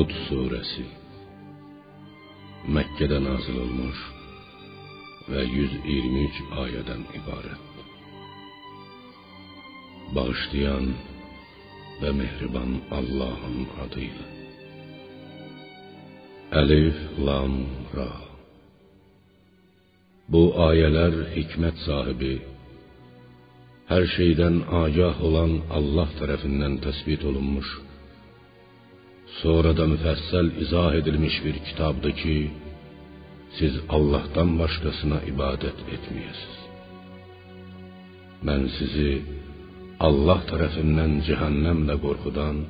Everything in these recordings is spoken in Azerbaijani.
Hud suresi Mekke'de nazil olmuş ve 123 ayeden ibaret. Bağışlayan ve mehriban Allah'ın adıyla. Elif, Lam, Ra. Bu ayeler hikmet sahibi, her şeyden agah olan Allah tarafından tespit olunmuş Sonra da müfəssəl izah edilmiş bir kitabdır ki, siz Allahdan başqasına ibadət etməyəsiniz. Mən sizi Allah tərəfindən cəhənnəmlə qorxudan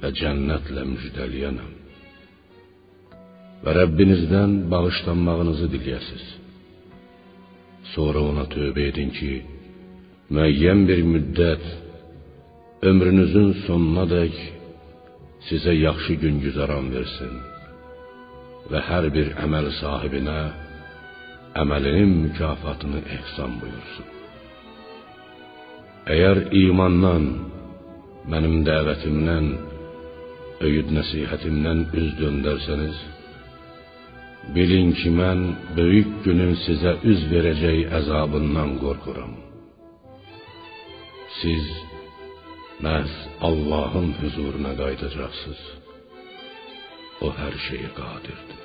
və cənnətlə müjdəliyənəm. Və Rəbbinizdən bağışlanmağınızı diləyəsiniz. Sonra ona tövbə edin ki, müəyyən bir müddət ömrünüzün sonuna dək sizə yaxşı gün güzaran versin və hər bir əməl sahibinə əməlinin mükafatını ehsan buyursun. Əgər imandan, mənim dəvətimdən, öyüd nəsihətimdən üz döndərsəniz, bilin ki, mən böyük günün sizə üz verəcək əzabından qorxuram. Siz məhz Allahın huzuruna qayıdacaqsınız. O hər şeyə qadirdir.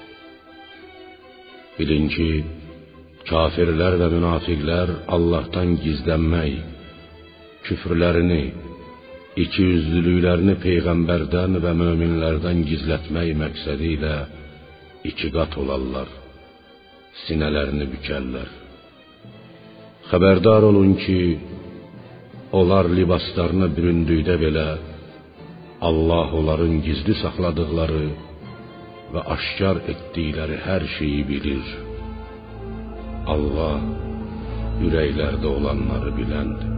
Bilin ki, kafirlər və münafiqlər Allahdan gizlənmək, küfrlərini, ikiyüzlülüklərini peyğəmbərdən və möminlərdən gizlətmək məqsədi ilə iki qat olarlar, sinələrini bükərlər. Xəbərdar olun ki, Onlar libaslarına büründükdə belə Allah onların gizli saxladıqları və aşkar etdikləri hər şeyi bilir. Allah ürəklərdə olanları biləndir.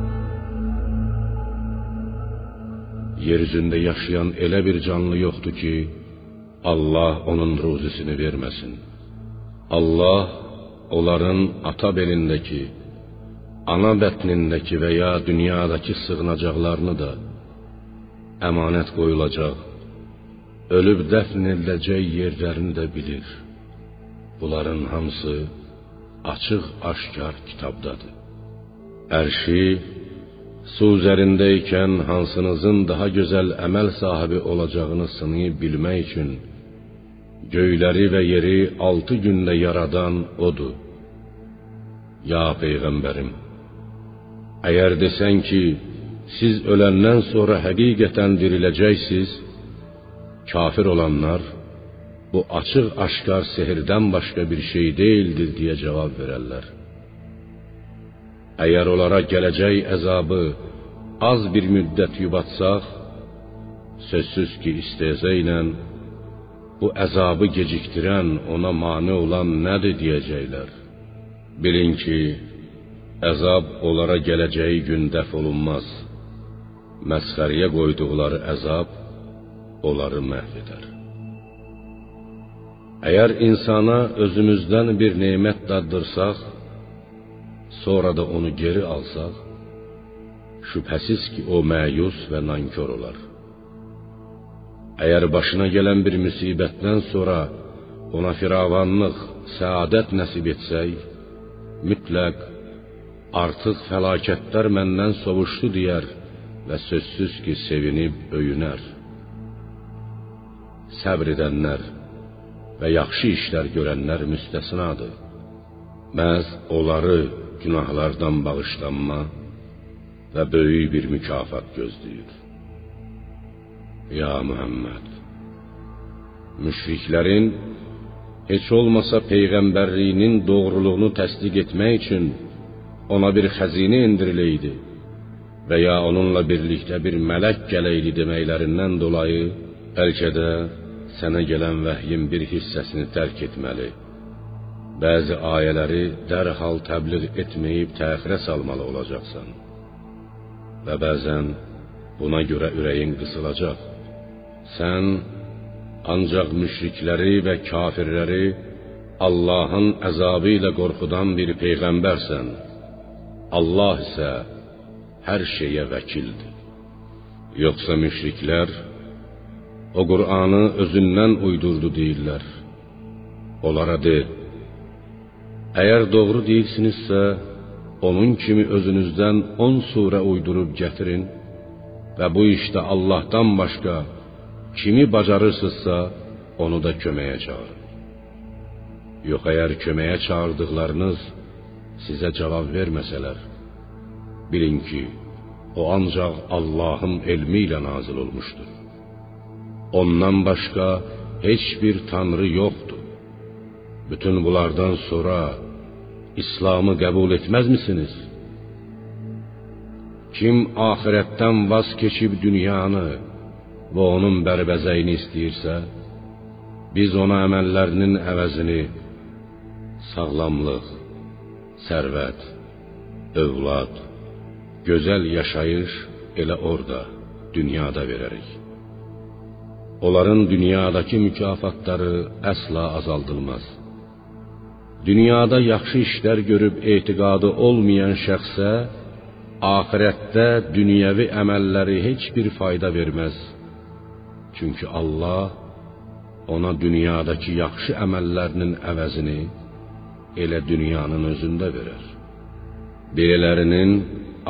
Yer üzündə yaşayan elə bir canlı yoxdur ki, Allah onun ruzisini verməsin. Allah onların ata belindəki ana bətnindəki və ya dünyadakı sığınacaqlarını da əmanət qoyulacaq, ölüb dəfn ediləcək yerlərini də bilir. Bunların hamısı açıq-aşkar kitabdadır. Ərşi su üzərindəykən hansınızın daha gözəl əməl sahibi olacağını sınayıb bilmək üçün göyləri və yeri altı gündə yaradan odur. Ya peyğəmbərim, Əgər desən ki, siz öləndən sonra həqiqətən diriləcəksiniz, kafir olanlar bu açıq-aşkar sehirdən başqa bir şey deyildir deyə cavab verərlər. Əgər onlara gələcək əzabı az bir müddət yubatsaq, sözsüz ki, istehza ilə bu əzabı gecikdirən, ona mane olan nədir deyəcəklər. Bilin ki, Əzab onlara gələcəyi gün dəf olunmaz. Məsxəriyə qoyduqları əzab onları məhv edər. Əgər insana özümüzdən bir nemət daddırsaq, sonra da onu geri alsaq, şübhəsiz ki, o məyus və nankor olar. Əgər başına gələn bir müsibətdən sonra ona firavanlıq, səadət nəsib etsək, mütləq artıq fəlakətlər məndən sovuşdu deyər və sözsüz ki, sevinib öyünər. Səbr edənlər və yaxşı işlər görənlər müstəsnadır. Məhz onları günahlardan bağışlanma və böyük bir mükafat gözləyir. Ya Muhammed, müşriklərin heç olmasa peyğəmbərliyinin doğruluğunu təsdiq etmək üçün ona bir xəzinə endiriləydi və ya onunla birlikdə bir mələk gələydi deməklərindən dolayı bəlkə də sənə gələn vəhyin bir hissəsini tərk etməli. Bəzi ayələri dərhal təbliğ etməyib təxirə salmalı olacaqsan. Və bəzən buna görə ürəyin qısılacaq. Sən ancaq müşrikləri və kafirləri Allahın əzabı ilə qorxudan bir peyğəmbərsən. Allah isə hər şeyə vəkildir. Yoxsa müşriklər O Qur'anı özündən uydurdu deyirlər. Onlara de: Əgər doğru deyirsinizsə, onun kimi özünüzdən 10 surə uydurub gətirin və bu işdə Allahdan başqa kimi bacarırsınızsa, onu da köməyə çağırın. Yox əgər köməyə çağırdıqlarınız sizə cavab verməsələr, bilin ki, o ancaq Allahın elmi ilə nazil olmuşdur. Ondan başqa heç bir tanrı yoxdur. Bütün bunlardan sonra İslamı qəbul etməzmisiniz? Kim axirətdən vaz keçib dünyanı və onun bərbəzəyini istəyirsə, biz ona əməllərinin əvəzini sağlamlıq, sərvət, övlad, gözəl yaşayış elə orada, dünyada verərik. Onların dünyadakı mükafatları əsla azaldılmaz. Dünyada yaxşı işlər görüb etiqadı olmayan şəxsə axirətdə dünyəvi əməlləri heç bir fayda verməz. Çünki Allah ona dünyadakı yaxşı əməllərinin əvəzini elə dünyanın özündə verər. Belələrinin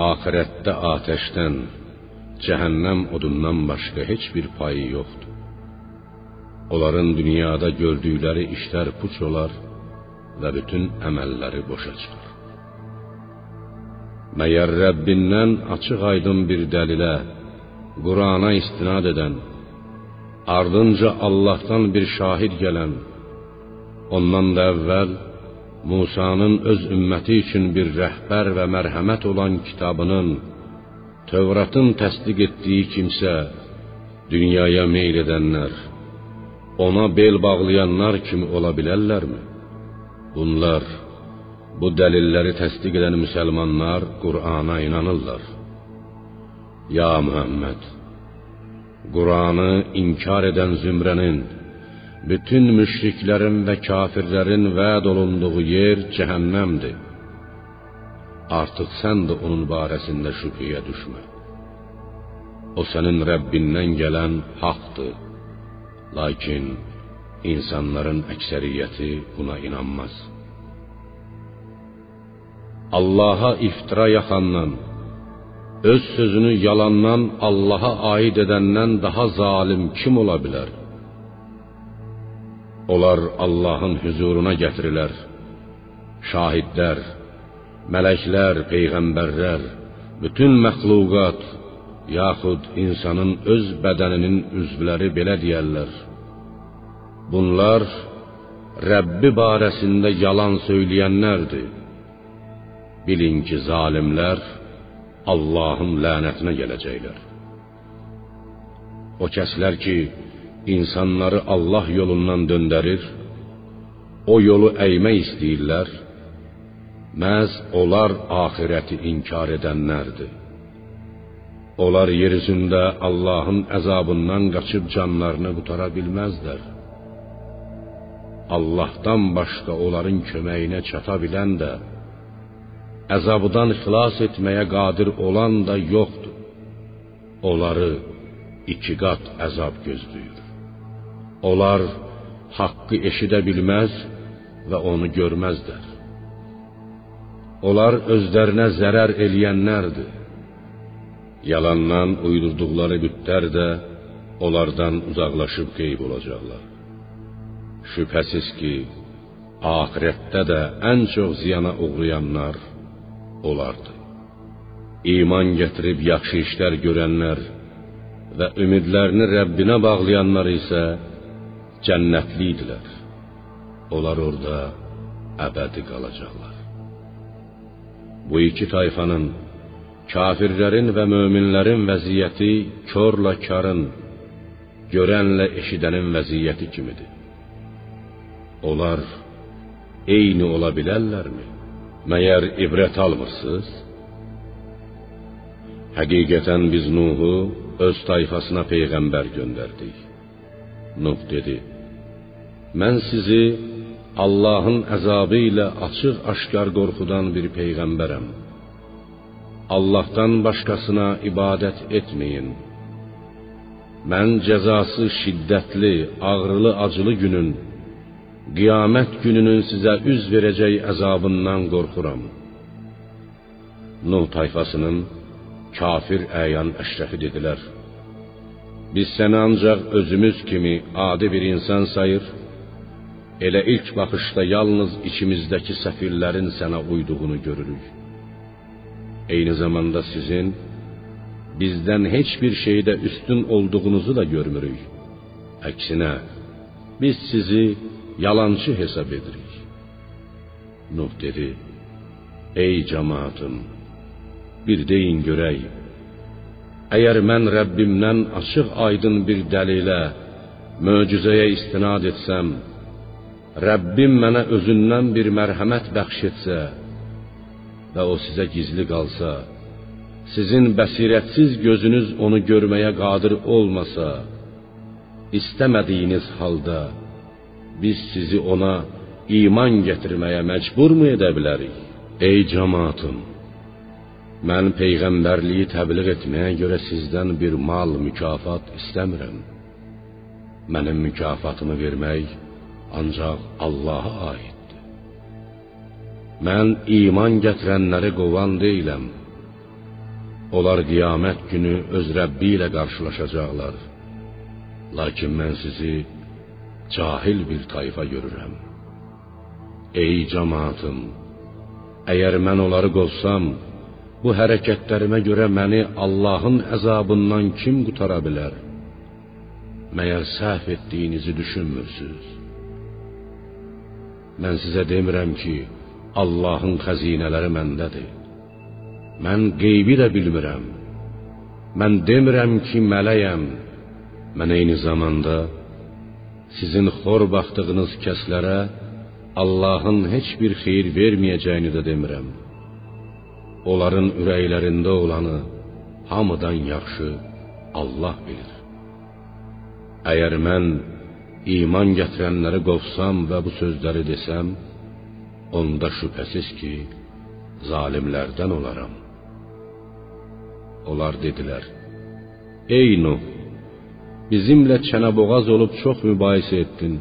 axirətdə atəşdən, cəhənnəm odundan başqa heç bir payı yoxdur. Onların dünyada gördükləri işlər puç olar və bütün əməlləri boşa çıxar. Məyər Rəbbindən açıq-aydın bir dəlilə, Qurana istinad edən, ardınca Allahdan bir şahid gələn, ondan da əvvəl Musanın öz ümməti üçün bir rəhbər və mərhəmət olan kitabının, Tövratın təsdiq etdiyi kimsə, dünyaya meyl edənlər, ona bel bağlayanlar kimi ola bilərlərmi? Bunlar bu dəlilləri təsdiq edən müsəlmanlar Qur'ana inanırlar. Ya Muhammed, Qur'anı inkar edən zümrənin bütün müşriklərin və kafirlərin vəd olunduğu yer cəhənnəmdir. Artıq sən də onun barəsində şübhəyə düşmə. O sənin Rəbbindən gələn haqqdır. Lakin insanların əksəriyyəti buna inanmaz. Allaha iftira yaxandan, öz sözünü yalandan Allaha aid edəndən daha zalim kim ola bilər? Onlar Allahın huzuruna gətirilər. Şahidlər, mələklər, peyğəmbərlər, bütün məxluqat, yaxud insanın öz bədəninin üzvləri belə deyərlər. Bunlar Rəbbi barəsində yalan söyləyənlərdir. Bilin ki, zalimlər Allahın lənətinə gələcəklər. O kəslər ki, insanları Allah yolundan döndərir, o yolu əymək istəyirlər, məhz onlar axirəti inkar edənlərdir. Onlar yer üzündə Allahın əzabından qaçıb canlarını qutara bilməzlər. Allahdan başqa onların köməyinə çata bilən də, əzabdan xilas etməyə qadir olan da yoxdur. Onları iki qat əzab gözləyir. Onlar haqqı eşidə bilməz və onu görməzlər. Onlar özlərinə zərər eləyənlərdir. Yalandan uydurduqları bütlər də onlardan uzaqlaşıb qeyb olacaqlar. Şübhəsiz ki, axirətdə də ən çox ziyana uğrayanlar onlardır. İman gətirib yaxşı işlər görənlər və ümidlərini Rəbbinə bağlayanlar isə cənnətlidirlər. Onlar orada əbədi qalacaqlar. Bu iki tayfanın kafirlərin və möminlərin vəziyyəti körlə karın, görənlə eşidənin vəziyyəti kimidir. Onlar eyni ola bilərlərmi? Məyər ibrət almırsınız? Həqiqətən biz Nuhu öz tayfasına peyğəmbər göndərdik. Nuh dedi: Mən sizi Allahın əzabı ilə açıq-aşkar qorxudan bir peyğəmbərəm. Allahdan başqasına ibadət etməyin. Mən cəzası şiddətli, ağrılı, acılı günün, qiyamət gününün sizə üz verəcək əzabından qorxuram. Nuh tayfasının kafir əyan əşrəfi dedilər. Biz səni ancaq özümüz kimi adi bir insan sayır, elə ilk baxışda yalnız içimizdəki səfirlərin sənə uyduğunu görürük. Eyni zamanda sizin bizdən heç bir şeydə üstün olduğunuzu da görmürük. Əksinə, biz sizi yalançı hesab edirik. Nuh dedi: Ey cemaatım, bir deyin görək. Əgər mən Rəbbimdən açıq-aydın bir dəlilə, möcüzəyə istinad etsəm, Rəbbim mənə özündən bir mərhəmət bəxş etsə və o sizə gizli qalsa, sizin bəsirətsiz gözünüz onu görməyə qadir olmasa, istəmədiyiniz halda biz sizi ona iman gətirməyə məcburmu edə bilərik? Ey cemaatım, mən peyğəmbərliyi təbliğ etməyə görə sizdən bir mal, mükafat istəmirəm. Mənim mükafatımı vermək ancaq Allaha aiddir. Mən iman gətirənləri qovan deyiləm. Onlar qiyamət günü öz Rəbbi ilə qarşılaşacaqlar. Lakin mən sizi cahil bir tayfa görürəm. Ey cemaatım, əgər mən onları qovsam, bu hərəkətlərimə görə məni Allahın əzabından kim qutara bilər? Məyər səhv etdiyinizi düşünmürsüz? Mən sizə demirəm ki, Allahın xəzinələri məndədir. Mən qeybi də bilmirəm. Mən demirəm ki, mələyəm. Mən eyni zamanda sizin xor baxdığınız kəslərə Allahın heç bir xeyir verməyəcəyini də demirəm. Onların ürəklərində olanı hamıdan yaxşı Allah bilir. Əgər mən iman gətirənləri qovsam və bu sözləri desəm, onda şübhəsiz ki, zalimlərdən olaram. Onlar dedilər: Ey Nuh, bizimlə çənəboğaz olub çox mübahisə etdin.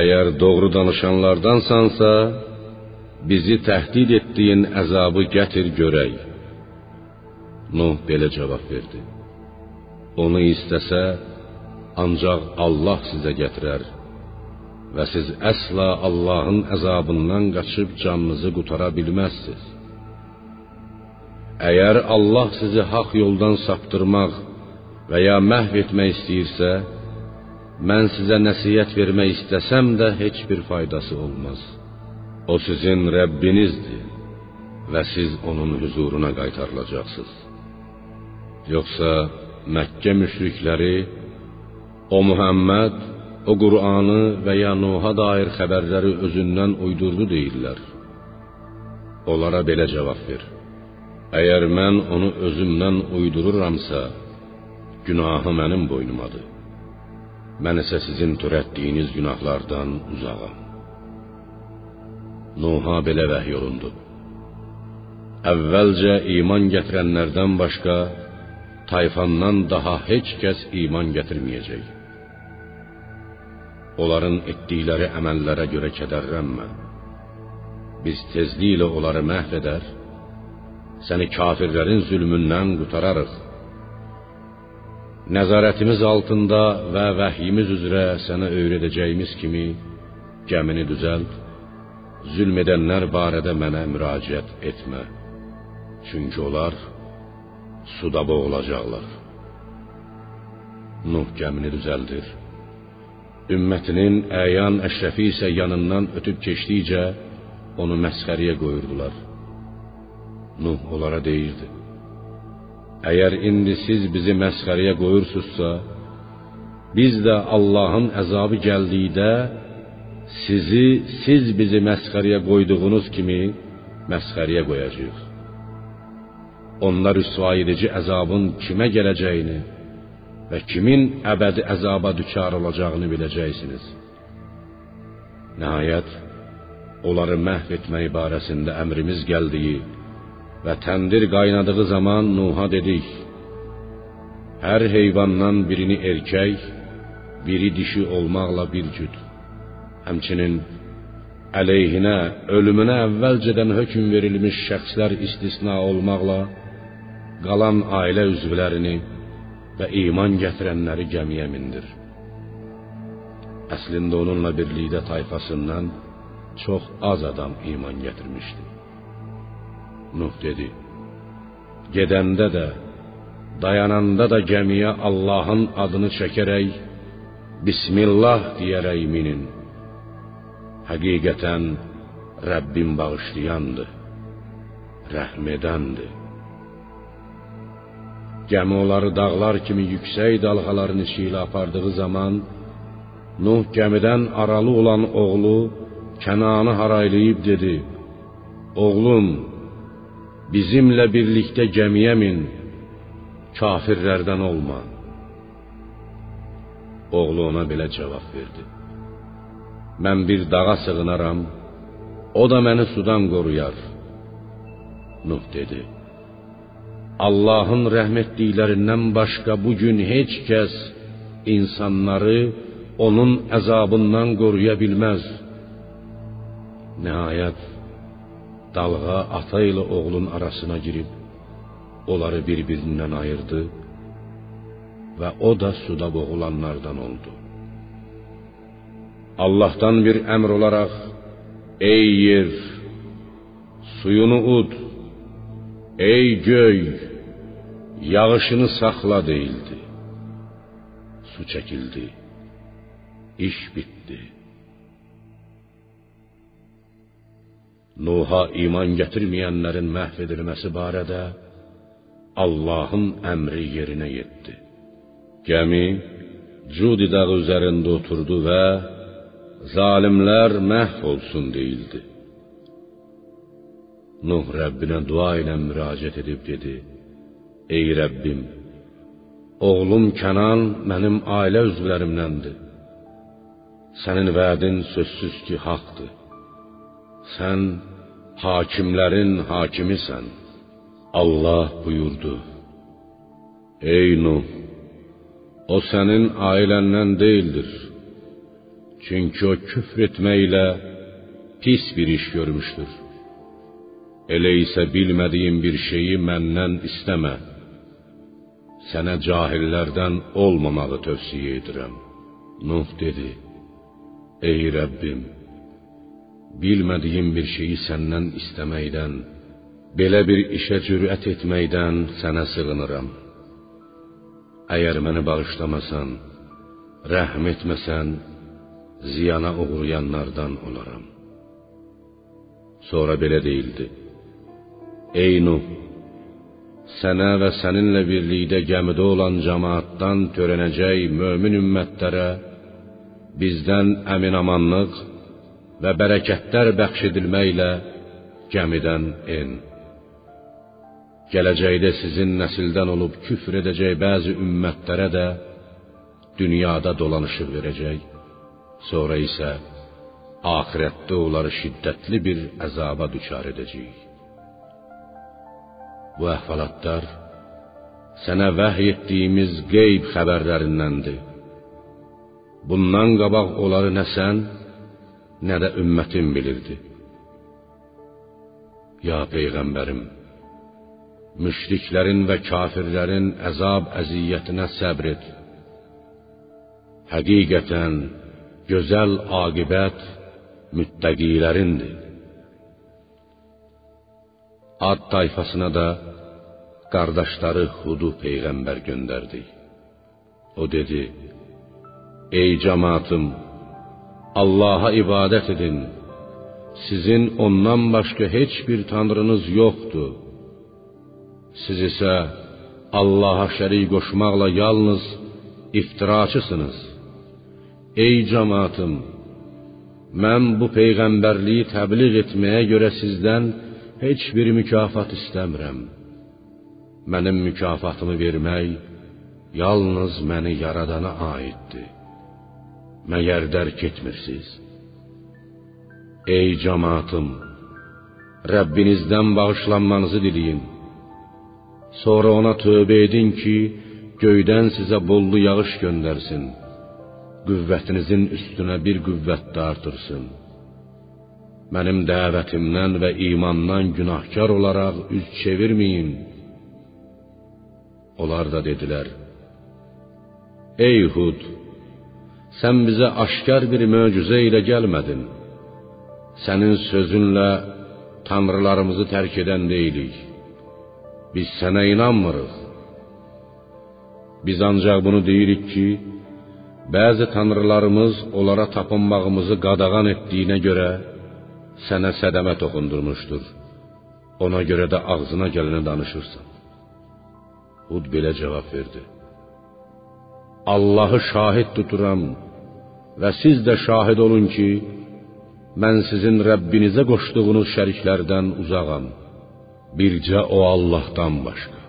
Əgər doğru danışanlardansansa, bizi təhdid etdiyin əzabı gətir görək. Nuh belə cavab verdi: Onu istəsə, ancaq Allah sizə gətirər və siz əsla Allahın əzabından qaçıb canınızı qutara bilməzsiniz. Əgər Allah sizi haqq yoldan saptırmaq və ya məhv etmək istəyirsə, mən sizə nəsihət vermək istəsəm də heç bir faydası olmaz. O sizin Rəbbinizdir və siz onun huzuruna qaytarılacaqsınız. Yoxsa Məkkə müşrikləri o Muhammed o Qur'anı və ya Nuha dair xəbərləri özündən uydurdu deyirlər. Onlara belə cavab ver: Əgər mən onu özümdən uydururamsa, günahı mənim boynumadır. Mən isə sizin törətdiyiniz günahlardan uzağam. Nuha belə vəhy olundu. Əvvəlcə iman gətirənlərdən başqa tayfandan daha heç kəs iman gətirməyəcək. Onların etdikləri əməllərə görə kədərlənmə. Biz tezliklə onları məhv edər, səni kafirlərin zülmündən qurtararıq. Nəzarətimiz altında və vəhyimiz üzrə sənə öyrədəcəyimiz kimi gəmini düzəlt, zülm edənlər barədə mənə müraciət etmə. Çünki onlar suda boğulacaqlar. Nuh gəmini düzəldir. Ümmətinin əyan əşrəfi isə yanından ötüb keçdikcə onu məsxəriyə qoyurdular. Nuh onlara deyirdi: Əgər indi siz bizi məsxəriyə qoyursunuzsa, biz də Allahın əzabı gəldikdə sizi siz bizi məsxəriyə qoyduğunuz kimi məsxəriyə qoyacağıq. Onlar rüsva edici əzabın kimə gələcəyini və kimin əbədi əzaba düçar olacağını biləcəksiniz. Nəhayət, onları məhv etmək barəsində əmrimiz gəldiyi və təndir qaynadığı zaman Nuha dedik: Hər heyvandan birini erkək, biri dişi olmaqla bir cüt. Həmçinin əleyhinə, ölümünə əvvəlcədən hökm verilmiş şəxslər istisna olmaqla qalan ailə üzvlərini və iman gətirənləri gəmiyə mindir. Əslində onunla birlikdə tayfasından çox az adam iman gətirmişdi. Nuh dedi: Gedəndə də, dayananda da gəmiyə Allahın adını çəkərək Bismillah deyərək minin. Həqiqətən Rəbbim bağışlayandır, rəhm edəndir. Gəmi onları dağlar kimi yüksək dalğaların içi ilə apardığı zaman Nuh gəmidən aralı olan oğlu Kənanı haraylayıb dedi: Oğlum, bizimlə birlikdə gəmiyə min, kafirlərdən olma. Oğlu ona belə cavab verdi: Mən bir dağa sığınaram, o da məni sudan qoruyar. Nuh dedi: Allahın rəhm etdiklərindən başqa bu gün heç kəs insanları onun əzabından qoruya bilməz. Nəhayət dalğa ata ilə oğlun arasına girib onları bir-birindən ayırdı və o da suda boğulanlardan oldu. Allahdan bir əmr olaraq ey yer suyunu ud ey göy yağışını saxla deyildi. Su çəkildi. İş bitdi. Nuha iman gətirməyənlərin məhv edilməsi barədə Allahın əmri yerinə yetdi. Gəmi Cudi dağı üzərində oturdu və zalimlər məhv olsun deyildi. Nuh Rəbbinə dua ilə müraciət edib dedi: Ey Rəbbim, oğlum Kənan mənim ailə üzvlərimdəndir. Sənin vədin sözsüz ki, haqqdır. Sən hakimlərin hakimisən. Allah buyurdu: Ey Nuh, o sənin ailəndən deyildir. Çünki o küfr etməklə pis bir iş görmüşdür. Elə isə bilmədiyin bir şeyi məndən istəmə. Sənə cahillərdən olmamağı tövsiyə edirəm. Nuh dedi: Ey Rəbbim, bilmədiyim bir şeyi səndən istəməkdən, belə bir işə cürət etməkdən sənə sığınıram. Əgər məni bağışlamasan, rəhm etməsən, ziyana uğrayanlardan olaram. Sonra belə deyildi: Ey Nuh, sənə və səninlə birlikdə gəmidə olan cemaatdan törənəcək mömin ümmətlərə bizdən əminamanlıq və bərəkətlər bəxş edilməklə gəmidən en. Gələcəkdə sizin nəsildən olub küfr edəcək bəzi ümmətlərə də dünyada dolanışıq verəcək. Sonra isə axirətdə onları şiddətli bir əzaba düçar edəcəyik. Bu əhvalatlar sənə vəhy etdiyimiz qeyb xəbərlərindəndir. Bundan qabaq onları nə sən, nə də ümmətin bilirdi. Ya peyğəmbərim, müşriklərin və kafirlərin əzab əziyyətinə səbr et. Həqiqətən gözəl aqibət müttəqilərindir. Ad tayfasına da qardaşları Hudu peyğəmbər göndərdi. O dedi: Ey cemaatım, Allah'a ibadət edin. Sizin ondan başqa heç bir tanrınız yoxdur. Siz isə Allah'a şərik qoşmaqla yalnız iftiraçısınız. Ey cemaatım, mən bu peyğəmbərliyi təbliğ etməyə görə sizdən heç bir mükafat istəmirəm. Mənim mükafatımı vermək yalnız məni yaradana aiddir. Məyər dərk etmirsiniz? Ey cemaatım, Rəbbinizdən bağışlanmanızı diləyin. Sonra ona tövbə edin ki, göydən sizə bollu yağış göndərsin. Qüvvətinizin üstünə bir qüvvət də artırsın. Mənim dəvətimdən və imandan günahkar olaraq üz çevirməyin. Onlar da dedilər: Ey Hud, sən bizə aşkar bir möcüzə ilə gəlmədin. Sənin sözünlə tanrılarımızı tərk edən deyilik. Biz sənə inanmırıq. Biz ancaq bunu deyirik ki, bəzi tanrılarımız onlara tapınmağımızı qadağan etdiyinə görə sənə sədəmə toxundurmuşdur. Ona görə də ağzına gələni danışırsan. Hud belə cavab verdi: Allahı şahid tuturam və siz də şahid olun ki, mən sizin Rəbbinizə qoşduğunuz şəriklərdən uzağam. Bircə o Allahdan başqa.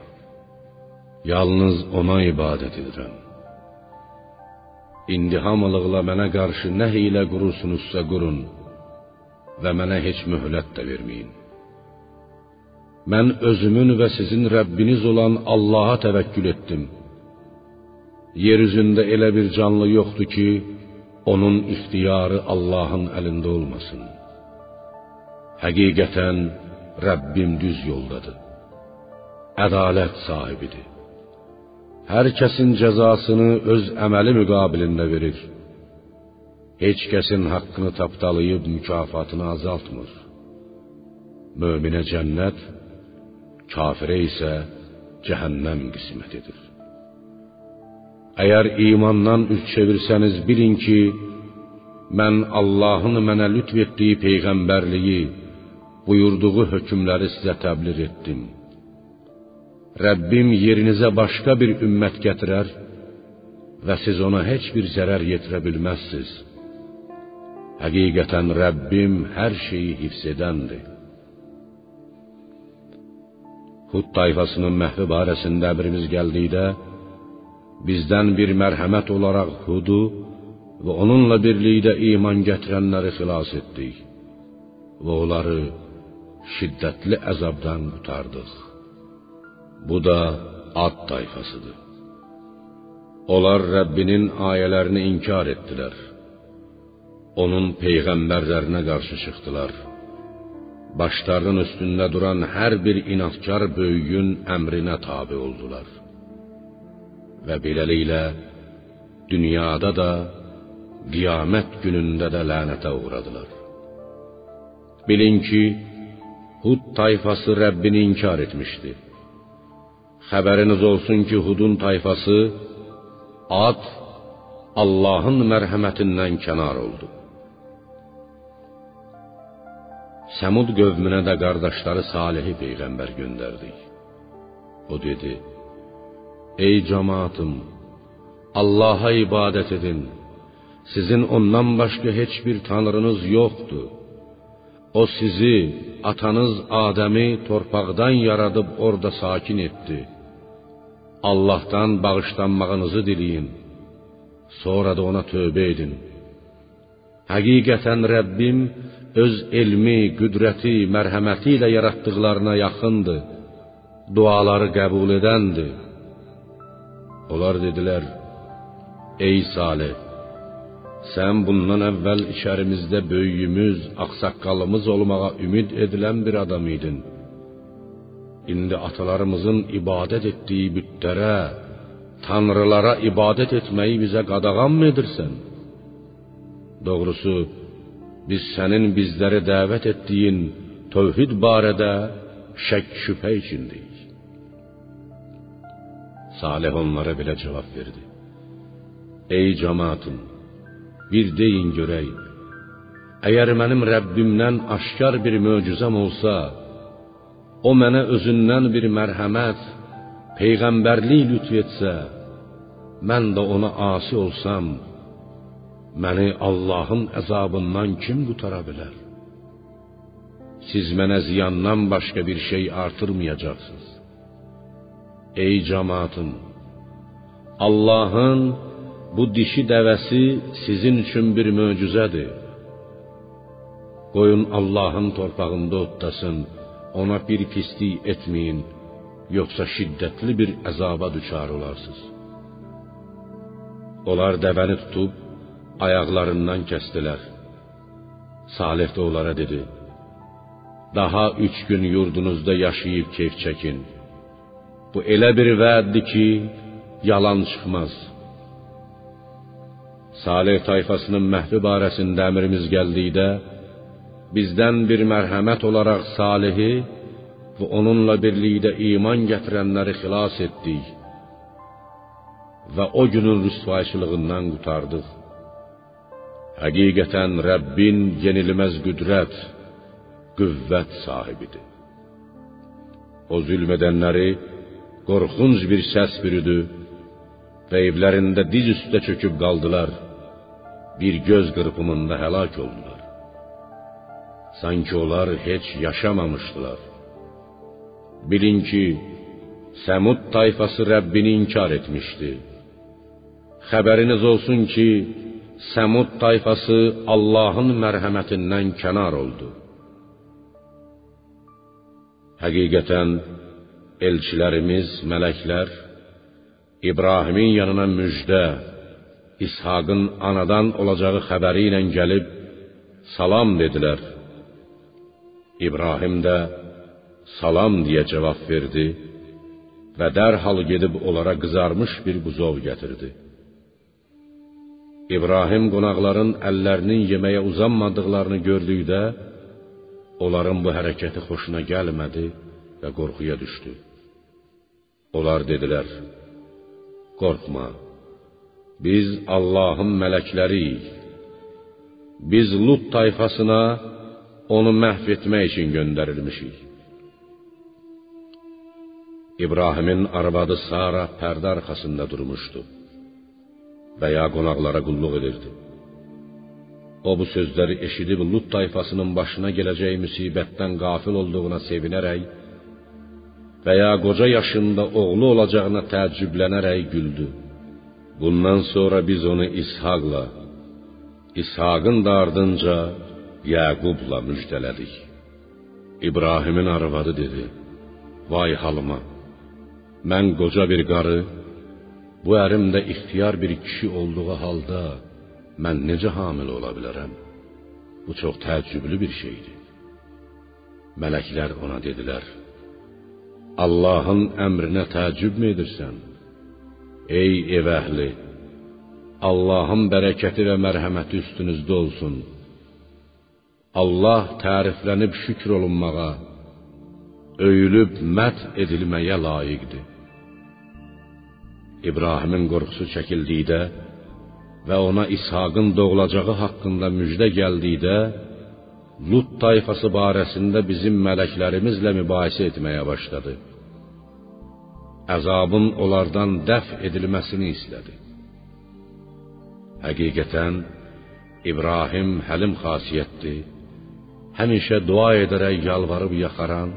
Yalnız ona ibadət edirəm. İndi hamılıqla mənə qarşı nə hiylə qurursunuzsa qurun və mənə heç möhlət də verməyin. Mən özümün və sizin Rəbbiniz olan Allaha təvəkkül etdim. Yer üzündə elə bir canlı yoxdur ki, onun ixtiyarı Allahın əlində olmasın. Həqiqətən Rəbbim düz yoldadır. Ədalət sahibidir. Hər kəsin cəzasını öz əməli müqabilində verir. Heç kəsin haqqını tapdalayıb mükafatını azaltmır. Möminə cənnət, kafirə isə cəhənnəm qismət edir. Əgər imandan üz çevirsəniz bilin ki, mən Allahın mənə lütf etdiyi peyğəmbərliyi, buyurduğu hökmləri sizə təbliğ etdim. Rəbbim yerinizə başqa bir ümmət gətirər və siz ona heç bir zərər yetirə bilməzsiniz. Həqiqətən Rəbbim hər şeyi hifz edəndir. Hud tayfasının məhvi barəsində əmrimiz gəldikdə, bizdən bir mərhəmət olaraq Hudu və onunla birlikdə iman gətirənləri xilas etdik və onları şiddətli əzabdan qurtardıq. Bu da Ad tayfasıdır. Onlar Rəbbinin ayələrini inkar etdilər. Onun peyğəmbərlərinə qarşı çıxdılar. Başlarının üstündə duran hər bir inadkar böyüyün əmrinə tabe oldular. Və beləliklə dünyada da, qiyamət günündə də lənətə uğradılar. Bilin ki, Hud tayfası Rəbbini inkar etmişdi. Xəbəriniz olsun ki, Hudun tayfası Ad Allahın mərhəmətindən kənar oldu. Səmud qövmünə də qardaşları Salihi peyğəmbər göndərdik. O dedi: Ey cemaatım, Allah'a ibadət edin. Sizin ondan başqa heç bir tanrınız yoxdur. O sizi, atanız Adəmi torpaqdan yaradıb orada sakin etdi. Allah'tan bağışlanmağınızı diləyin. Sonra da ona tövbə edin. Həqiqətən Rəbbim öz elmi, qüdrəti, mərhəməti ilə yaratdıqlarına yaxındır. Duaları qəbul edəndir. Onlar dedilər: Ey Salih, sən bundan əvvəl içərimizdə böyüyümüz, ağsaqqalımız olmağa ümid edilən bir adam idin. İndi atalarımızın ibadət etdiyi bütlərə, tanrılara ibadət etməyi bizə qadağan mı edirsən? Doğrusu, biz sənin bizləri dəvət etdiyin tövhid barədə şək şübhə içindəyik. Salih onlara belə cavab verdi: Ey cemaatım, bir deyin görək. Əgər mənim Rəbbimdən aşkar bir möcüzəm olsa, o mənə özündən bir mərhəmət, peyğəmbərlik lütf etsə, mən də ona asi olsam, məni Allahın əzabından kim qutara bilər? Siz mənə ziyandan başqa bir şey artırmayacaqsınız. Ey cemaatım, Allahın bu dişi dəvəsi sizin üçün bir möcüzədir. Qoyun Allahın torpağında otlasın, ona bir pislik etməyin, yoxsa şiddətli bir əzaba düçar olarsınız. Onlar dəvəni tutub ayaqlarından kəsdilər. Salih də onlara dedi: Daha üç gün yurdunuzda yaşayıb keyf çəkin. Bu elə bir vəddir ki, yalan çıxmaz. Salih tayfasının məhvi barəsində əmrimiz gəldikdə, bizdən bir mərhəmət olaraq Salihi və onunla birlikdə iman gətirənləri xilas etdik və o günün rüsvayçılığından qurtardıq. Həqiqətən Rəbbin yenilməz qüdrət, qüvvət sahibidir. O zülm edənləri qorxunc bir səs bürüdü və evlərində diz üstə çöküb qaldılar. Bir göz qırpımında həlak oldular. Sanki onlar heç yaşamamışdılar. Bilin ki, Səmud tayfası Rəbbini inkar etmişdi. Xəbəriniz olsun ki, Səmud tayfası Allahın mərhəmətindən kənar oldu. Həqiqətən elçilərimiz, mələklər İbrahimin yanına müjdə, İshaqın anadan olacağı xəbəri ilə gəlib salam dedilər. İbrahim də salam deyə cavab verdi və dərhal gedib onlara qızarmış bir buzov gətirdi. İbrahim qonaqların əllərinin yeməyə uzanmadıqlarını gördükdə onların bu hərəkəti xoşuna gəlmədi və qorxuya düşdü. Onlar dedilər: Qorxma. Biz Allahın mələkləriyik. Biz Lut tayfasına onu məhv etmək üçün göndərilmişik. İbrahimin arvadı Sara pərdə arxasında durmuşdu və ya qonaqlara qulluq edirdi. O bu sözləri eşidib Lut tayfasının başına gələcək müsibətdən qafil olduğuna sevinərək və ya qoca yaşında oğlu olacağına təəccüblənərək güldü. Bundan sonra biz onu İshaqla, İshaqın da ardınca Yaqubla müjdələdik. İbrahimin arvadı dedi: Vay halıma! Mən qoca bir qarı, bu ərim də ixtiyar bir kişi olduğu halda mən necə hamilə ola bilərəm? Bu çox təəccüblü bir şeydir. Mələklər ona dedilər: Allahın əmrinə təəccübmü edirsən? Ey ev əhli, Allahın bərəkəti və mərhəməti üstünüzdə olsun. Allah təriflənib şükr olunmağa, öyülüb mət edilməyə layiqdir. İbrahimin qorxusu çəkildikdə və ona İshaqın doğulacağı haqqında müjdə gəldikdə Lut tayfası barəsində bizim mələklərimizlə mübahisə etməyə başladı. Əzabın onlardan dəf edilməsini istədi. Həqiqətən İbrahim həlim xasiyyətli, həmişə dua edərək yalvarıb yaxaran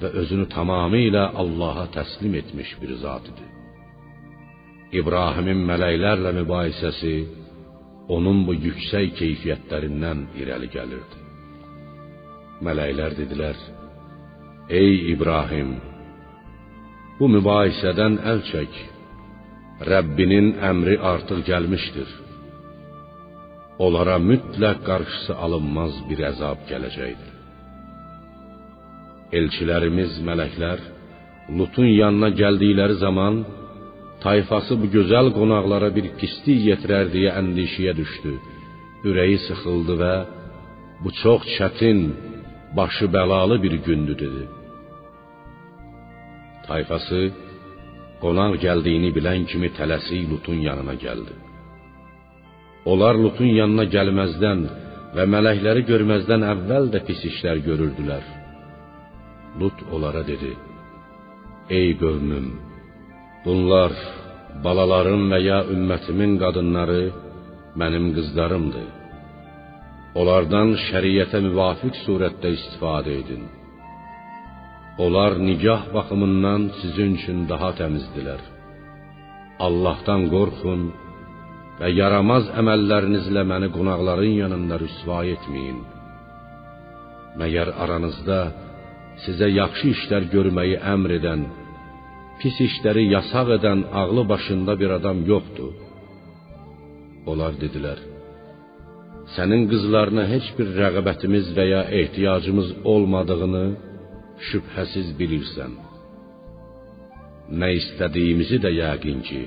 və özünü tamamilə Allaha təslim etmiş bir zat idi. İbrahimin mələklərlə mübahisəsi onun bu yüksək keyfiyyətlərindən irəli gəlirdi. Mələklər dedilər: Ey İbrahim, bu mübahisədən əl çək. Rəbbinin əmri artıq gəlmişdir. Onlara mütləq qarşısı alınmaz bir əzab gələcəkdir. Elçilərimiz mələklər Lutun yanına gəldikləri zaman tayfası bu gözəl qonaqlara bir pislik yetirər deyə əndişəyə düşdü. Ürəyi sıxıldı və bu çox çətin, başı bəlalı bir gündür dedi. Tayfası qonaq gəldiyini bilən kimi tələsik Lutun yanına gəldi. Onlar Lutun yanına gəlməzdən və mələkləri görməzdən əvvəl də pis işlər görürdülər. Lut onlara dedi: Ey qövmüm, bunlar balalarım və ya ümmətimin qadınları mənim qızlarımdır. Onlardan şəriətə müvafiq surətdə istifadə edin. Onlar nigah baxımından sizin üçün daha təmizdilər. Allahdan qorxun və yaramaz əməllərinizlə məni qonaqların yanında rüsva etməyin. Məgər aranızda sizə yaxşı işlər görməyi əmr edən, pis işləri yasaq edən ağlı başında bir adam yoxdur. Onlar dedilər: Sənin qızlarına heç bir rəğbətimiz və ya ehtiyacımız olmadığını şübhəsiz bilirsən. Nə istədiyimizi də yəqin ki,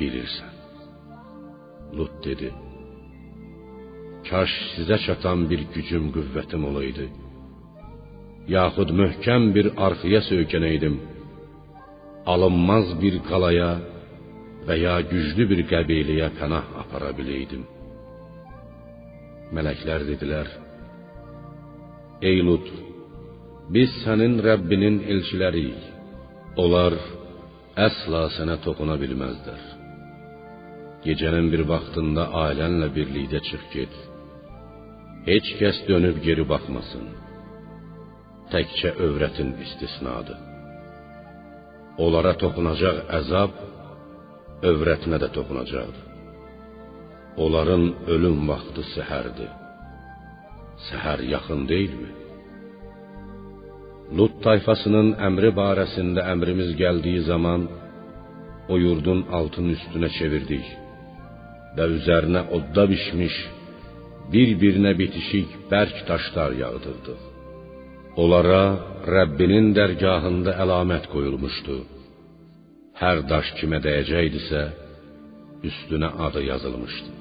bilirsən. Lut dedi: Kaş sizə çatan bir gücüm, qüvvətim olaydı. Yaxud möhkəm bir arxaya söykənəydim. Alınmaz bir qalaya və ya güclü bir qəbiləyə pənah apara biləydim. Mələklər dedilər: Ey Lut, biz sənin Rəbbinin elçiləriyik. Onlar əsla sənə toxuna bilməzlər. Gecənin bir vaxtında ailənlə birlikdə çıx get. Heç kəs dönüb geri baxmasın. Təkcə övrətin istisnadır. Onlara toxunacaq əzab övrətinə də toxunacaqdır. Onların ölüm vaxtı səhərdir. Səhər yaxın deyilmi? Lut tayfasının əmri barəsində əmrimiz gəldiyi zaman o yurdun altını üstünə çevirdik və üzərinə odda bişmiş, bir-birinə bitişik bərk daşlar yağdırdıq. Onlara Rəbbinin dərgahında əlamət qoyulmuşdu. Hər daş kimə dəyəcəkdisə, üstünə adı yazılmışdı.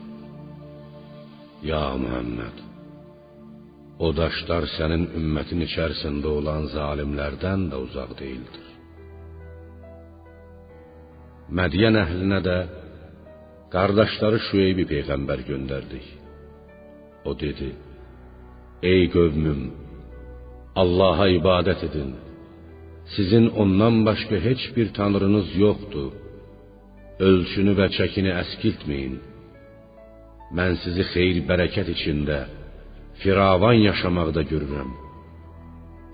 Ya Muhammed, o daşlar sənin ümmətin içərisində olan zalimlərdən də uzaq deyildir. Mədiyən əhlinə də qardaşları Şüeybi peyğəmbər göndərdik. O dedi: Ey qövmüm, Allah'a ibadət edin. Sizin ondan başqa heç bir tanrınız yoxdur. Ölçünü və çəkini əskiltməyin. Mən sizi xeyir bərəkət içində, firavan yaşamaqda görürəm.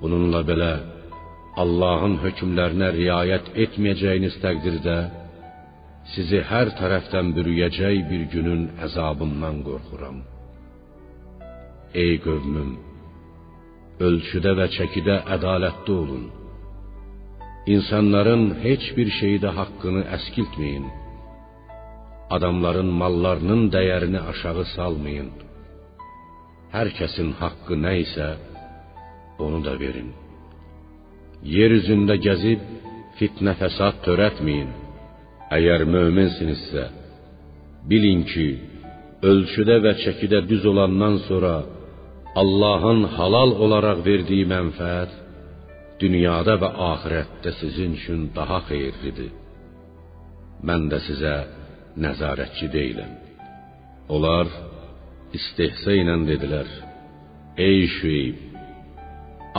Bununla belə Allahın hökmlərinə riayət etməyəcəyiniz təqdirdə sizi hər tərəfdən bürüyəcək bir günün əzabından qorxuram. Ey qövmüm, ölçüdə və çəkidə ədalətli olun. İnsanların heç bir şeydə haqqını əskiltməyin. Adamların mallarının dəyərini aşağı salmayın. Hər kəsin haqqı nə isə onu da verin. Yer üzündə gəzib fitnə fəsad törətməyin. Əgər möminsinizsə, bilin ki, ölçüdə və çəkidə düz olandan sonra Allahın halal olaraq verdiyi mənfəət dünyada və axirətdə sizin üçün daha xeyirlidir. Mən də sizə nəzarətçi deyiləm. Onlar istehza ilə dedilər: Ey Şüeyb,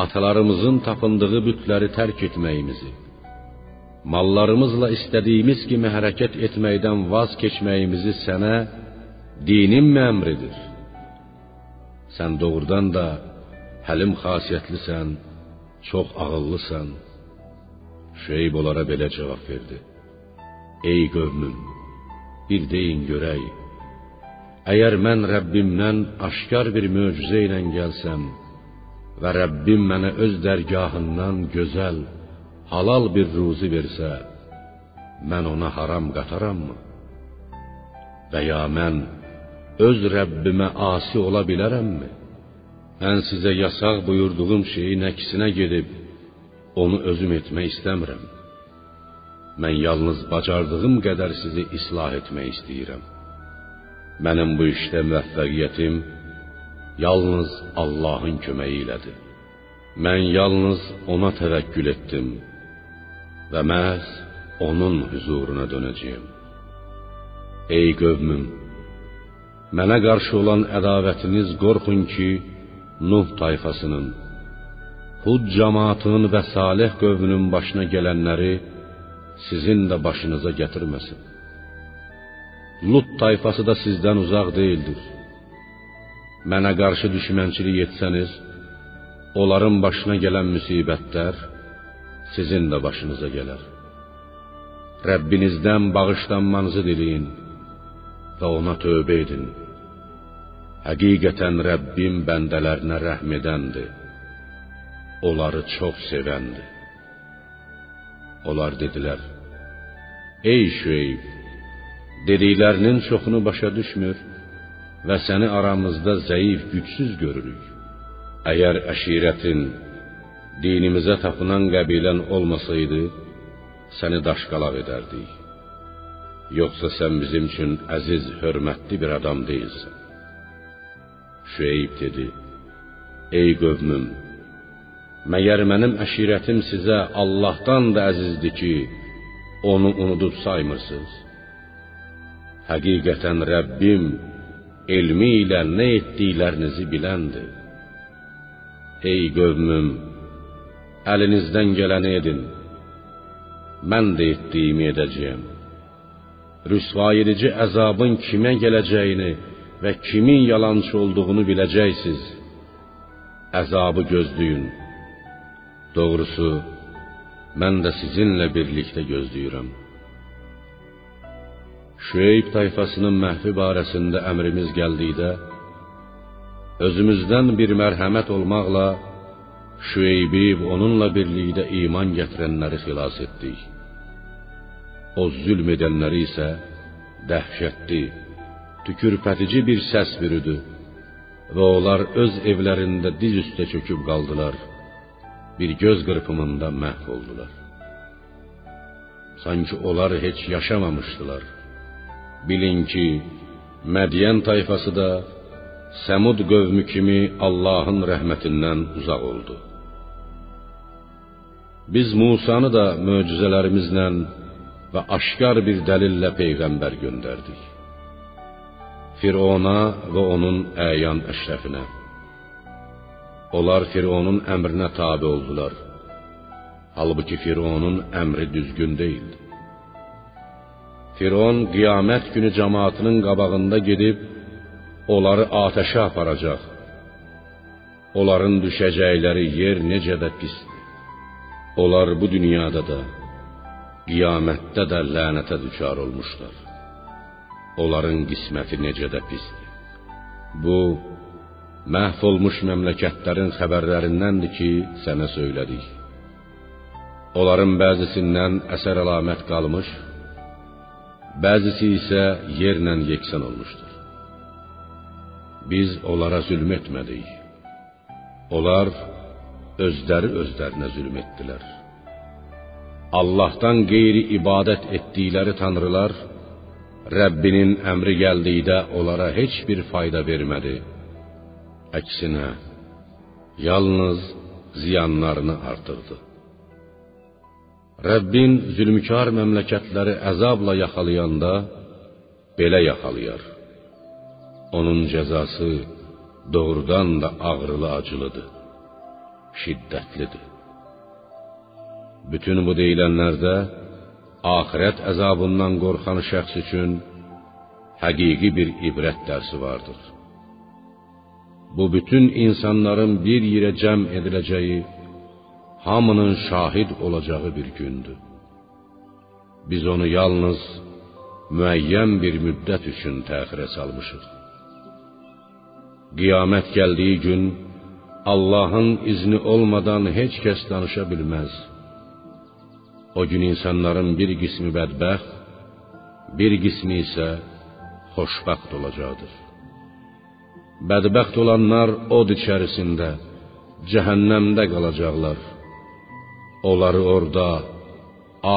atalarımızın tapındığı bütləri tərk etməyimizi, mallarımızla istədiyimiz kimi hərəkət etməkdən vaz keçməyimizi sənə dininmi əmr edir? Sən doğrudan da həlim xasiyyətlisən, çox ağıllısan. Şeyb onlara belə cavab verdi: Ey qövmüm, bir deyin görək. Əgər mən Rəbbimdən aşkar bir möcüzə ilə gəlsəm və Rəbbim mənə öz dərgahından gözəl, halal bir ruzi versə, mən ona haram qatarammı? Və ya mən öz Rəbbimə asi ola bilərəmmi? Mən sizə yasaq buyurduğum şeyin əksinə gedib onu özüm etmək istəmirəm. Mən yalnız bacardığım qədər sizi islah etmək istəyirəm. Mənim bu işdə müvəffəqiyyətim yalnız Allahın köməyi ilədir. Mən yalnız ona təvəkkül etdim və məhz onun huzuruna dönəcəyəm. Ey qövmüm, mənə qarşı olan ədavətiniz qorxun ki, Nuh tayfasının, Hud cemaatının və Salih qövmünün başına gələnləri sizin də başınıza gətirməsin. Lut tayfası da sizdən uzaq deyildir. Mənə qarşı düşmənçilik etsəniz, onların başına gələn müsibətlər sizin də başınıza gələr. Rəbbinizdən bağışlanmanızı diləyin və ona tövbə edin. Həqiqətən Rəbbim bəndələrinə rəhm edəndir. Onları çox sevəndir. Onlar dedilər: Ey Şüeyb, dediklərinin çoxunu başa düşmür və səni aramızda zəif, gücsüz görürük. Əgər əşirətin dinimizə tapınan qəbilən olmasaydı, səni daşqalaq edərdik. Yoxsa sən bizim üçün əziz, hörmətli bir adam deyilsən. Şüeyb dedi: Ey qövmüm, məyər mənim əşirətim sizə Allahdan da əzizdir ki, onu unudub saymırsınız? Həqiqətən Rəbbim elmi ilə nə etdiklərinizi biləndir. Ey qövmüm, əlinizdən gələni edin. Mən də etdiyimi edəcəyəm. Rüsvayedici əzabın kimə gələcəyini və kimin yalançı olduğunu biləcəksiniz. Əzabı gözləyin. Doğrusu, mən də sizinlə birlikdə gözləyirəm. Şüeyb tayfasının məhvi barəsində əmrimiz gəldikdə, özümüzdən bir mərhəmət olmaqla Şüeybi onunla birlikdə iman gətirənləri xilas etdik. O zülm edənləri isə dəhşətli, tükürpədici bir səs bürüdü və onlar öz evlərində diz üstə çöküb qaldılar. Bir göz qırpımında məhv oldular. Sanki onlar heç yaşamamışdılar. Bilin ki, Mədiyən tayfası da Səmud qövmü kimi Allahın rəhmətindən uzaq oldu. Biz Musanı da möcüzələrimizlə və aşkar bir dəlillə peyğəmbər göndərdik. Firona və onun əyan əşrəfinə. Onlar Fironun əmrinə tabe oldular. Halbuki Fironun əmri düzgün deyildi. Firon qiyamət günü cemaatının qabağında gedib onları atəşə aparacaq. Onların düşəcəkləri yer necə də pisdir. Onlar bu dünyada da, qiyamətdə də lənətə düçar olmuşlar. Onların qisməti necə də pisdir. Bu məhv olmuş məmləkətlərin xəbərlərindəndir ki, sənə söylədik. Onların bəzisindən əsər əlamət qalmış, bəzisi isə yerlə yeksan olmuşdur. Biz onlara zülm etmədik. Onlar özləri özlərinə zülm etdilər. Allahdan qeyri ibadət etdikləri tanrılar Rəbbinin əmri gəldikdə onlara heç bir fayda vermədi. Əksinə, yalnız ziyanlarını artırdı. Rəbbin zülmkar məmləkətləri əzabla yaxalayanda belə yaxalayar. Onun cəzası doğrudan da ağrılı acılıdır, şiddətlidir. Bütün bu deyilənlərdə axirət əzabından qorxan şəxs üçün həqiqi bir ibrət dərsi vardır. Bu bütün insanların bir yerə cəm ediləcəyi, hamının şahid olacağı bir gündür. Biz onu yalnız müəyyən bir müddət üçün təxirə salmışıq. Qiyamət gəldiyi gün Allahın izni olmadan heç kəs danışa bilməz. O gün insanların bir qismi bədbəxt, bir qismi isə xoşbəxt olacaqdır. Bədbəxt olanlar od içərisində, cəhənnəmdə qalacaqlar. Onları orada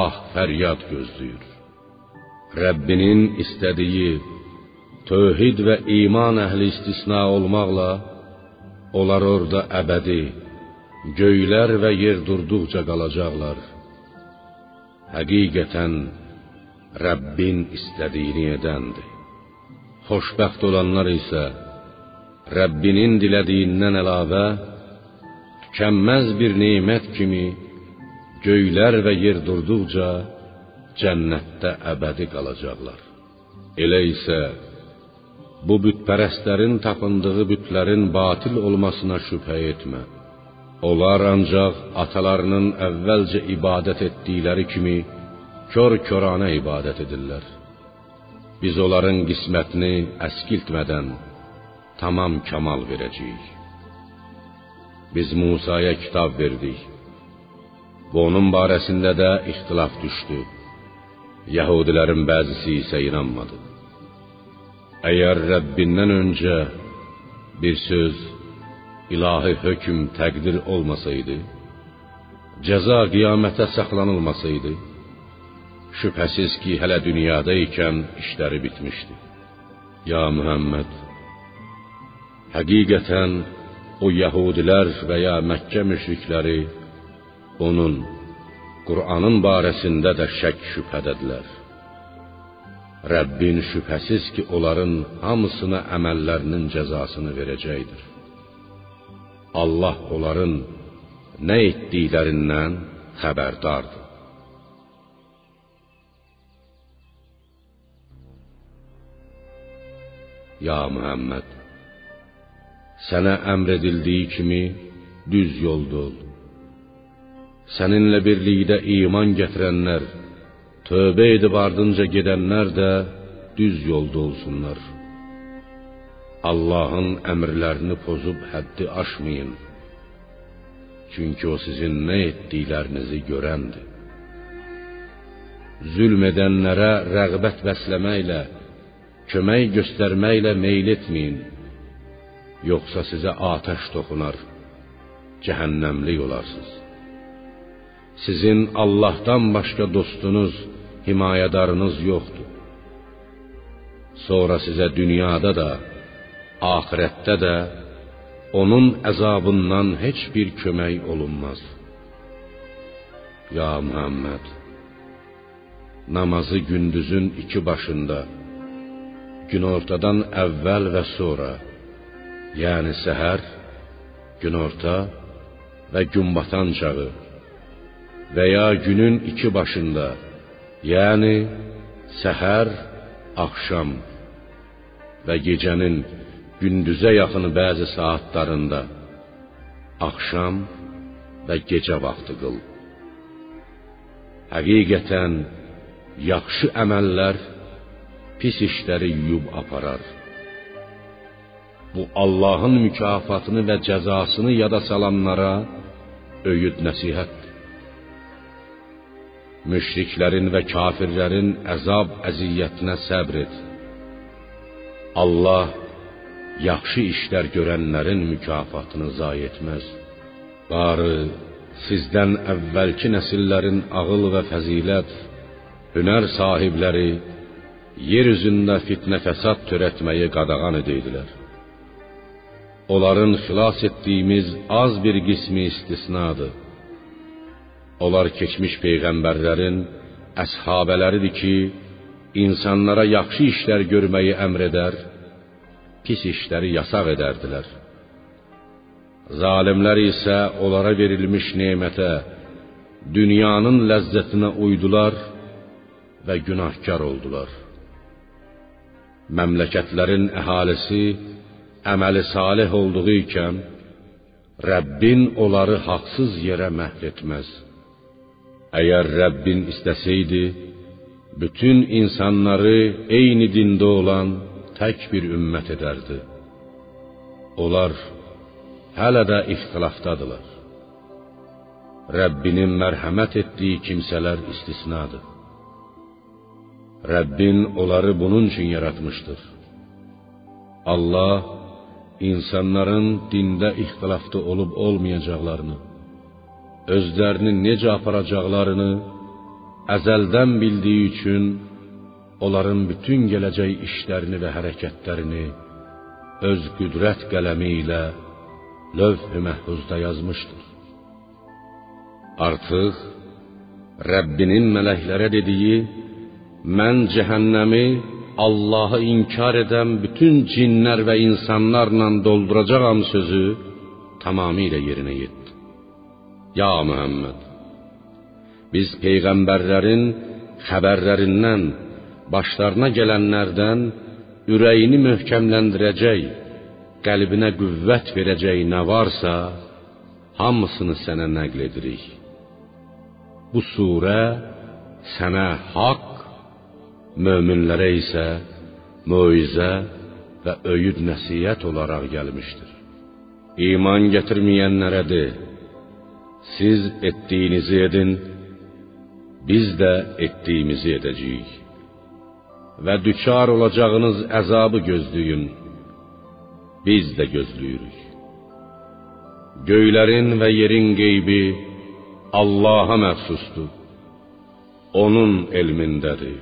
ah fəryad gözləyir. Rəbbinin istədiyi tövhid və iman əhli istisna olmaqla onlar orada əbədi göylər və yer durduqca qalacaqlar. Həqiqətən Rəbbin istədiyini edəndir. Xoşbəxt olanlar isə Rəbbinin dilədiyindən əlavə tükənməz bir nemət kimi göylər və yer durduqca cənnətdə əbədi qalacaqlar. Elə isə bu bütpərəstlərin tapındığı bütlərin batil olmasına şübhə etmə. Onlar ancaq atalarının əvvəlcə ibadət etdikləri kimi kör-körənə ibadət edirlər. Biz onların qismətini əskiltmədən tamam kamal verəcəyik. Biz Musaya kitab verdik. Bu onun barəsində də ixtilaf düşdü. Yahudilərin bəzisi isə inanmadı. Əgər Rəbbindən öncə bir söz, ilahi hökm təqdir olmasaydı, cəza qiyamətə saxlanılmasaydı, şübhəsiz ki, hələ dünyada ikən işləri bitmişdi. Ya Muhammed, həqiqətən o yəhudilər və ya Məkkə müşrikləri onun Qur'anın barəsində də şək şübhədədilər. Rəbbin şübhəsiz ki, onların hamısına əməllərinin cəzasını verəcəkdir. Allah onların nə etdiklərindən xəbərdardır. Ya Muhammed, sənə əmr edildiyi kimi düz yolda ol. Səninlə birlikdə iman gətirənlər, tövbə edib ardınca gedənlər də düz yolda olsunlar. Allahın əmrlərini pozub həddi aşmayın. Çünki o sizin nə etdiklərinizi görəndir. Zülm edənlərə rəğbət bəsləməklə, kömək göstərməklə meyl etməyin. Yoxsa sizə atəş toxunar, cəhənnəmlik olarsınız. Sizin Allahdan başqa dostunuz, himayədarınız yoxdur. Sonra sizə dünyada da, axirətdə də onun əzabından heç bir kömək olunmaz. Ya Muhammed, namazı gündüzün iki başında, günortadan əvvəl və sonra, yəni səhər, günorta və gün batan çağı və ya günün iki başında, yəni səhər, axşam və gecənin gündüzə yaxın bəzi saatlarında, axşam və gecə vaxtı qıl. Həqiqətən yaxşı əməllər pis işləri yuyub aparar. Bu Allahın mükafatını və cəzasını yada salanlara öyüd nəsihətdir. Müşriklərin və kafirlərin əzab əziyyətinə səbr et. Allah yaxşı işlər görənlərin mükafatını zayi etməz. Barı sizdən əvvəlki nəsillərin ağıl və fəzilət, hünər sahibləri yer üzündə fitnə fəsad törətməyi qadağan edirdilər. Onların xilas etdiyimiz az bir qismi istisnadır. Onlar keçmiş peyğəmbərlərin əshabələridir ki, insanlara yaxşı işlər görməyi əmr edər, pis işləri yasaq edərdilər. Zalimlər isə onlara verilmiş nemətə, dünyanın ləzzətinə uydular və günahkar oldular. Məmləkətlərin əhalisi əməli salih olduğu ikən Rəbbin onları haqsız yerə məhv etməz. Əgər Rəbbin istəsəydi, bütün insanları eyni dində olan tək bir ümmət edərdi. Onlar hələ də ixtilafdadılar. Rəbbinin mərhəmət etdiyi kimsələr istisnadır. Rəbbin onları bunun üçün yaratmışdır. Allah insanların dində ixtilafda olub olmayacaqlarını, özlərini necə aparacaqlarını əzəldən bildiyi üçün onların bütün gələcək işlərini və hərəkətlərini öz qüdrət qələmi ilə lövh-i məhfuzda yazmışdır. Artıq Rəbbinin mələklərə dediyi mən cəhənnəmi Allahı inkar edən bütün cinlər və insanlarla dolduracağam sözü tamamilə yerinə yetdi. Ya Muhammed, biz peyğəmbərlərin xəbərlərindən başlarına gələnlərdən ürəyini möhkəmləndirəcək, qəlbinə qüvvət verəcək nə varsa, hamısını sənə nəql edirik. Bu surə sənə haqq, möminlərə isə möizə və öyüd nəsihət olaraq gəlmişdir. İman gətirməyənlərə de: Siz etdiyinizi edin, biz də etdiyimizi edəcəyik. Və düçar olacağınız əzabı gözləyin. Biz də gözləyirik. Göylərin və yerin qeybi Allah'a məxsusdur. Onun elmindədir.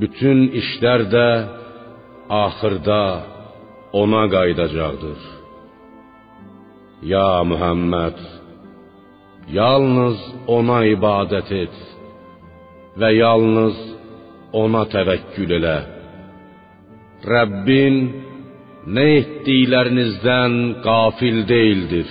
Bütün işlər də axırda ona qayıdacaqdır. Ya Muhammed, yalnız ona ibadət et və yalnız ona təvəkkül elə. Rəbbin nə etdiklərinizdən qafil deyildir.